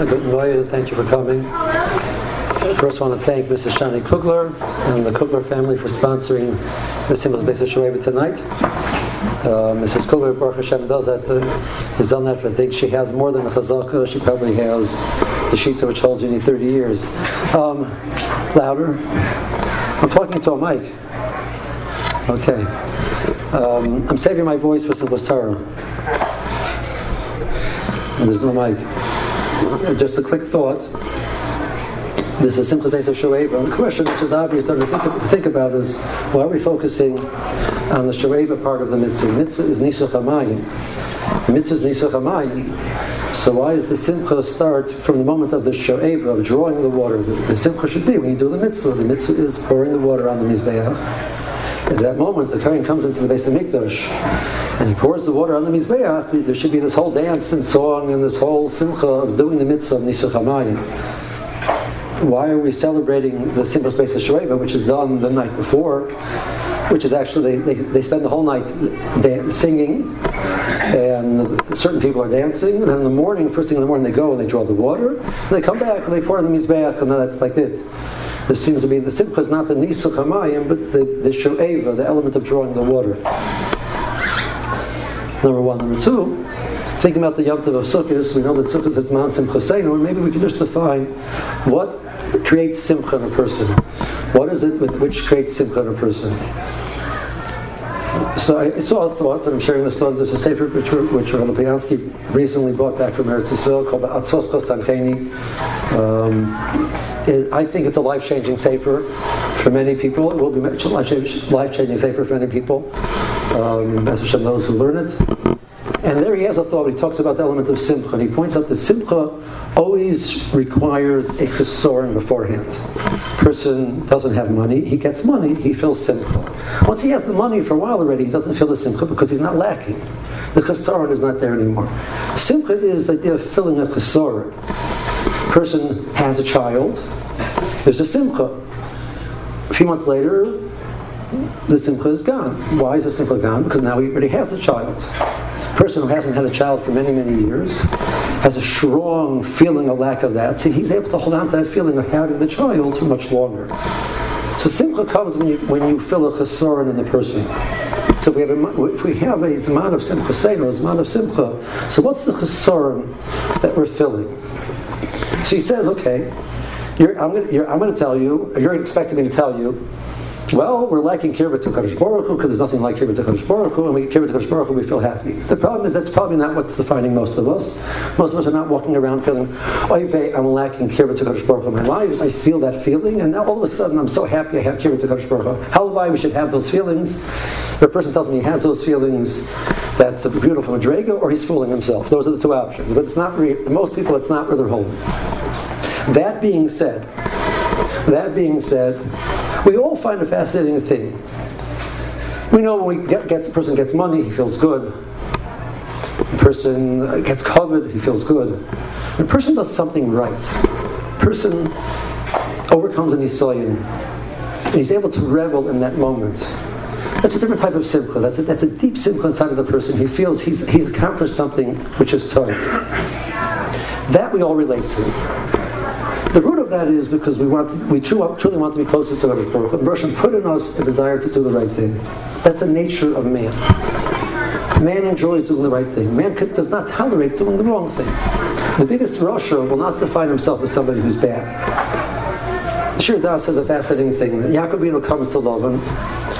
Good morning, thank you for coming. First, I want to thank Mrs. Shani Kugler and the Kugler family for sponsoring the Simchas Beis HaShoeva tonight. Uh, Mrs. Kugler, Baruch Hashem, does that, uh, done that for, I think she has more than a chazaka. She probably has the sheets of which holds you 30 years. Um, louder. I'm talking to a mic. Okay. Um, I'm saving my voice for Simchas Torah. There's no mic. Just a quick thought. This is Simchas Beis HaShoeva. The question, which is obvious to think, think about, is why are we focusing on the Shoeva part of the mitzvah? Mitzvah is Nisuch HaMayim. Mitzvah is Nisuch HaMayim. So why is the simcha start from the moment of the shoeva, of drawing the water? The, the simcha should be when you do the mitzvah. The mitzvah is pouring the water on the mizbeach. At that moment, the Kohen comes into the Beis HaMikdash and he pours the water on the Mizbeach. There should be this whole dance and song and this whole simcha of doing the mitzvah of Nisuch HaMayim. Why are we celebrating the Simchas Beis HaShoeva, which is done the night before, which is actually, they, they, they spend the whole night dan- singing, and certain people are dancing, and then in the morning, first thing in the morning, they go and they draw the water, and they come back and they pour on the Mizbeach, and then that's like it. There seems to be the simcha is not the nisuch hamayim, but the, the shoeva, the element of drawing the water. Number one. Number two, thinking about the Yom Tov of Sukkot, we know that Sukkot is Mount Simcha or maybe we can just define what creates Simcha in a person. What is it with which creates Simcha in a person? So I saw a thought, and I'm sharing this thought. There's a sefer which, which Rabbi Piansky recently brought back from Eretz Yisrael called Atzos Sancheni. Um, I think it's a life-changing sefer for many people. It will be life-changing sefer for many people, um, especially those who learn it. And there he has a thought. He talks about the element of simcha. And he points out that simcha always requires a chesoron beforehand. Person doesn't have money. He gets money. He feels simcha. Once he has the money for a while already, he doesn't feel the simcha because he's not lacking. The chesoron is not there anymore. Simcha is the idea of filling a chesoron. Person has a child. There's a simcha. A few months later, the simcha is gone. Why is the simcha gone? Because now he already has the child person who hasn't had a child for many, many years has a strong feeling of lack of that, so he's able to hold on to that feeling of having the child for much longer. So simcha comes when you, when you fill a chesoron in the person. So we have a, if we have a zman of simchaseinu, a zman of simcha, so what's the chesoron that we're filling? So he says, okay, I'm going to tell you, you're expecting me to tell you well, we're lacking kibbutz to Kadosh Baruch Hu because there's nothing like kibbutz to Kadosh Baruch Hu, and we kibbutz to Kadosh Baruch Hu, we feel happy. The problem is that's probably not what's defining most of us. Most of us are not walking around feeling, Oy I'm lacking kibbutz to Kadosh Baruch Hu in my lives. I feel that feeling, and now all of a sudden I'm so happy I have kibbutz to Kadosh Baruch Hu. How we should have those feelings? If a person tells me he has those feelings, that's a beautiful madrega, or he's fooling himself. Those are the two options. But it's not re- most people. It's not where they're holding. That being said, that being said, we all find a fascinating thing. We know when we get, gets, a person gets money, he feels good. A person gets covered, he feels good. When a person does something right, a person overcomes an isayin, and he's able to revel in that moment. That's a different type of simcha. That's a, that's a deep simcha inside of the person. He feels he's, he's accomplished something which is tough. That we all relate to. The root of that is because we want, we truly want to be closer to Hakadosh Baruch. The Russian put in us a desire to do the right thing. That's the nature of man. Man enjoys doing the right thing. Man does not tolerate doing the wrong thing. The biggest rasha will not define himself as somebody who's bad. Shir Das says a fascinating thing. Yaakov comes to Lavan.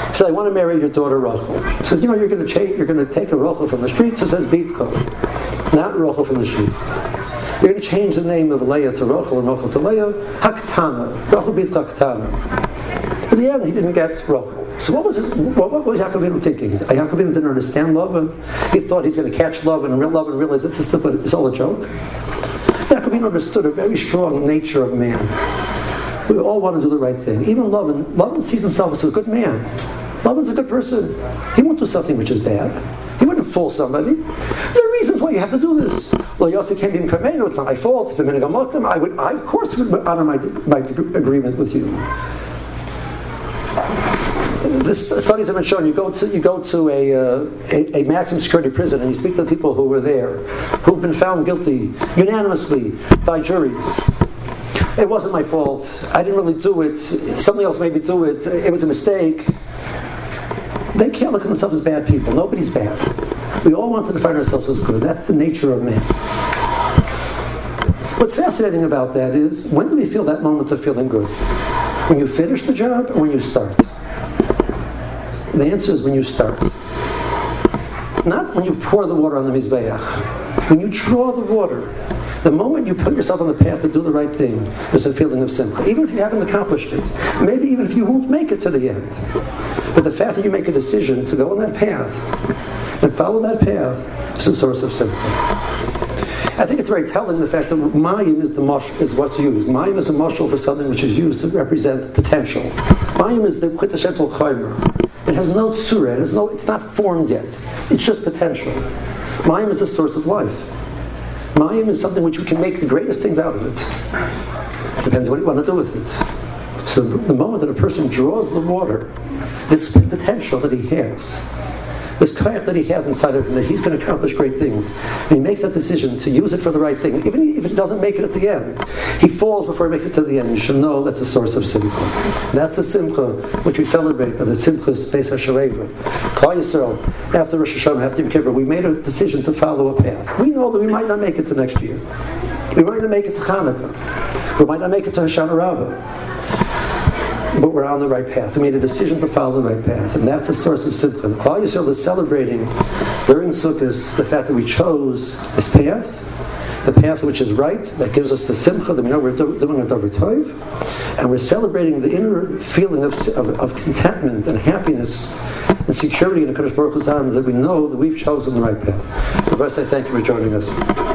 He says, I want to marry your daughter Rachel. He says, you know, you're going to, you're going to take a Rachel from the streets. It says Bitko, not Rachel from the street. You're going to change the name of Leah to Rachel and Rachel to Leah. Haktana. Rachel beat Haktana. In the end, he didn't get Rachel. So what was it, what, what was Yaakov thinking? Uh, Yaakov didn't understand love, and he thought he's going to catch love and real love and realize this is stupid. It's all a joke. Yaakov understood a very strong nature of man. We all want to do the right thing. Even Lavan, Lavan sees himself as a good man. Lavan's a good person. He won't do something which is bad. He wouldn't fool somebody. There reasons why you have to do this. Well, Yosef came in it's not my fault, it's a minhag I would, I of course would honor my, my agreement with you. the studies have been shown. You go to you go to a, uh, a, a maximum security prison and you speak to the people who were there, who've been found guilty unanimously by juries. It wasn't my fault. I didn't really do it. Somebody else made me do it. It was a mistake. They can't look at themselves as bad people. Nobody's bad. We all want to define ourselves as good. That's the nature of man. What's fascinating about that is when do we feel that moment of feeling good? When you finish the job or when you start? The answer is when you start. Not when you pour the water on the Mizbeach. When you draw the water, the moment you put yourself on the path to do the right thing, there's a feeling of simcha. Even if you haven't accomplished it, maybe even if you won't make it to the end. But the fact that you make a decision to go on that path and follow that path is a source of simcha. I think it's very telling the fact that Mayim is the mush, is what's used. Mayim is a mushal for something which is used to represent potential. Mayim is the quintessential chaymer. It has no tsura, it has no, it's not formed yet. It's just potential. Mayim is a source of life. Mayim is something which we can make the greatest things out of it depends what you want to do with it. So the moment that a person draws the water, this potential that he has, this koyach that he has inside of him, that he's going to accomplish great things. And he makes that decision to use it for the right thing. Even if it doesn't make it at the end, he falls before he makes it to the end. You should know that's a source of simcha. That's the simcha which we celebrate by the simchas Beis HaShoeva. Call yourself after Rosh Hashanah, after Yom Kippur, we made a decision to follow a path. We know that we might not make it to next year. We might not make it to Hanukkah. We might not make it to Hoshana Rabbah but we're on the right path. We made a decision to follow the right path, and that's a source of simcha. Klal Yisrael is celebrating during Sukkot the fact that we chose this path, the path which is right, that gives us the simcha that we know we're doing a davar tov, and we're celebrating the inner feeling of, of, of contentment and happiness and security in the Kadosh Baruch Hu's arms that we know that we've chosen the right path. Course, I thank you for joining us.